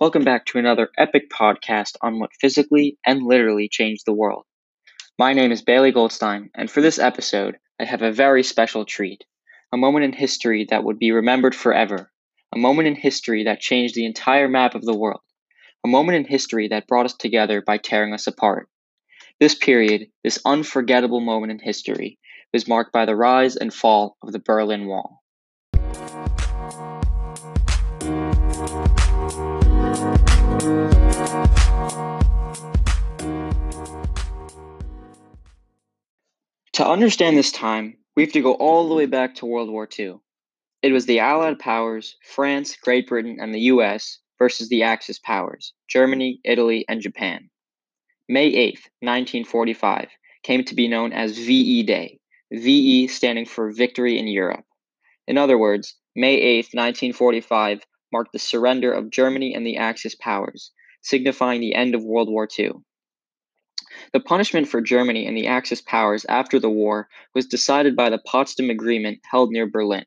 Welcome back to another epic podcast on what physically and literally changed the world. My name is Bailey Goldstein, and for this episode, I have a very special treat a moment in history that would be remembered forever, a moment in history that changed the entire map of the world, a moment in history that brought us together by tearing us apart. This period, this unforgettable moment in history, was marked by the rise and fall of the Berlin Wall. To understand this time, we have to go all the way back to World War II. It was the Allied powers, France, Great Britain, and the US, versus the Axis powers, Germany, Italy, and Japan. May 8, 1945, came to be known as VE Day, VE standing for Victory in Europe. In other words, May 8, 1945 marked the surrender of Germany and the Axis powers, signifying the end of World War II. The punishment for Germany and the Axis powers after the war was decided by the Potsdam Agreement held near Berlin.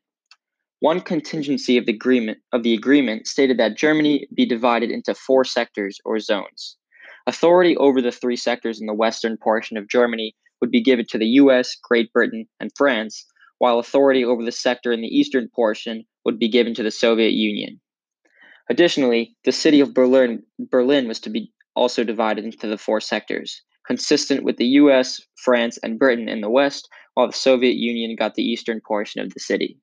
One contingency of the agreement of the agreement stated that Germany be divided into four sectors or zones. Authority over the three sectors in the western portion of Germany would be given to the US, Great Britain, and France, while authority over the sector in the eastern portion would be given to the Soviet Union. Additionally, the city of Berlin, Berlin was to be also divided into the four sectors, consistent with the US, France, and Britain in the west, while the Soviet Union got the eastern portion of the city.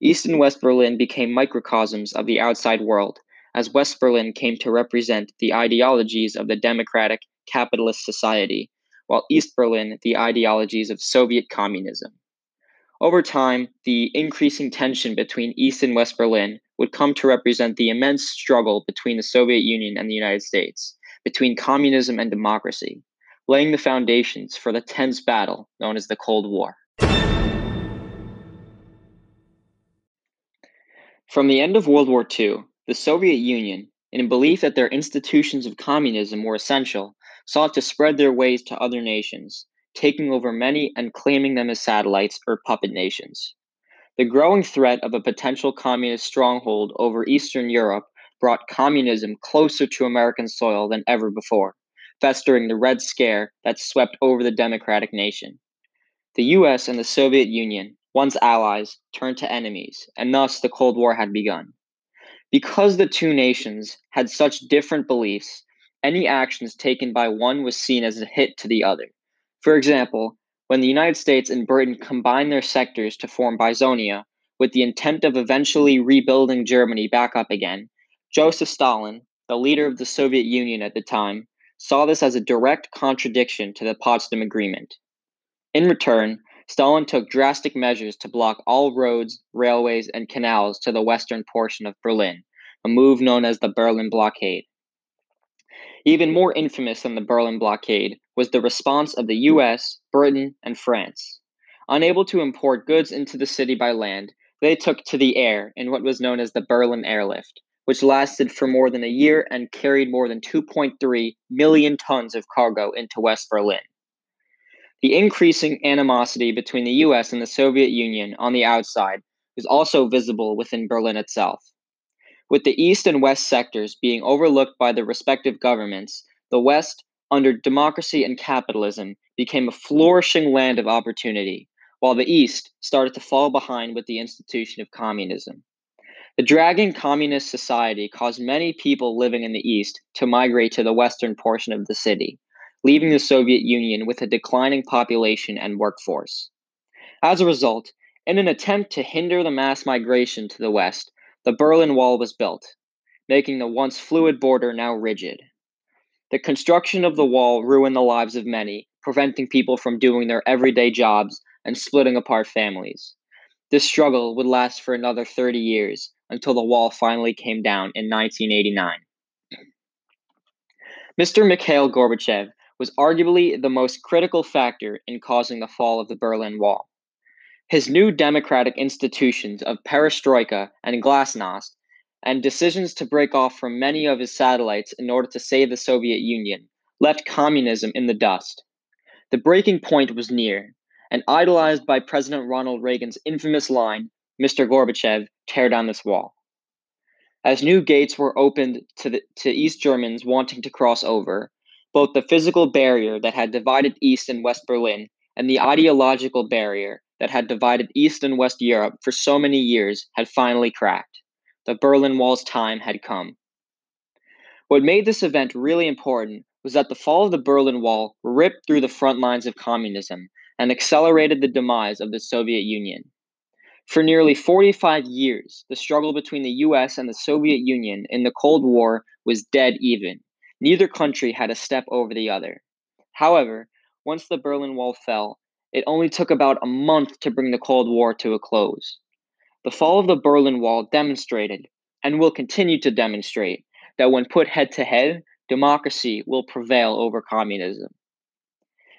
East and West Berlin became microcosms of the outside world, as West Berlin came to represent the ideologies of the democratic capitalist society, while East Berlin the ideologies of Soviet communism. Over time, the increasing tension between East and West Berlin would come to represent the immense struggle between the Soviet Union and the United States, between communism and democracy, laying the foundations for the tense battle known as the Cold War. From the end of World War II, the Soviet Union, in a belief that their institutions of communism were essential, sought to spread their ways to other nations, taking over many and claiming them as satellites or puppet nations. The growing threat of a potential communist stronghold over Eastern Europe brought communism closer to American soil than ever before, festering the Red Scare that swept over the democratic nation. The US and the Soviet Union, once allies, turned to enemies, and thus the Cold War had begun. Because the two nations had such different beliefs, any actions taken by one was seen as a hit to the other. For example, when the United States and Britain combined their sectors to form Bizonia, with the intent of eventually rebuilding Germany back up again, Joseph Stalin, the leader of the Soviet Union at the time, saw this as a direct contradiction to the Potsdam Agreement. In return, Stalin took drastic measures to block all roads, railways, and canals to the western portion of Berlin, a move known as the Berlin Blockade. Even more infamous than the Berlin blockade was the response of the US, Britain, and France. Unable to import goods into the city by land, they took to the air in what was known as the Berlin Airlift, which lasted for more than a year and carried more than 2.3 million tons of cargo into West Berlin. The increasing animosity between the US and the Soviet Union on the outside was also visible within Berlin itself. With the East and West sectors being overlooked by their respective governments, the West, under democracy and capitalism, became a flourishing land of opportunity, while the East started to fall behind with the institution of communism. The dragging communist society caused many people living in the East to migrate to the western portion of the city, leaving the Soviet Union with a declining population and workforce. As a result, in an attempt to hinder the mass migration to the West, the Berlin Wall was built, making the once fluid border now rigid. The construction of the wall ruined the lives of many, preventing people from doing their everyday jobs and splitting apart families. This struggle would last for another 30 years until the wall finally came down in 1989. Mr. Mikhail Gorbachev was arguably the most critical factor in causing the fall of the Berlin Wall. His new democratic institutions of perestroika and glasnost, and decisions to break off from many of his satellites in order to save the Soviet Union, left communism in the dust. The breaking point was near, and idolized by President Ronald Reagan's infamous line, Mr. Gorbachev, tear down this wall. As new gates were opened to, the, to East Germans wanting to cross over, both the physical barrier that had divided East and West Berlin and the ideological barrier that had divided East and West Europe for so many years had finally cracked. The Berlin Wall's time had come. What made this event really important was that the fall of the Berlin Wall ripped through the front lines of communism and accelerated the demise of the Soviet Union. For nearly 45 years, the struggle between the US and the Soviet Union in the Cold War was dead even. Neither country had a step over the other. However, once the Berlin Wall fell, it only took about a month to bring the Cold War to a close. The fall of the Berlin Wall demonstrated, and will continue to demonstrate, that when put head to head, democracy will prevail over communism.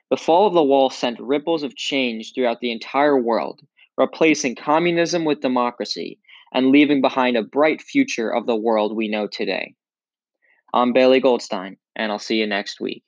The fall of the wall sent ripples of change throughout the entire world, replacing communism with democracy and leaving behind a bright future of the world we know today. I'm Bailey Goldstein, and I'll see you next week.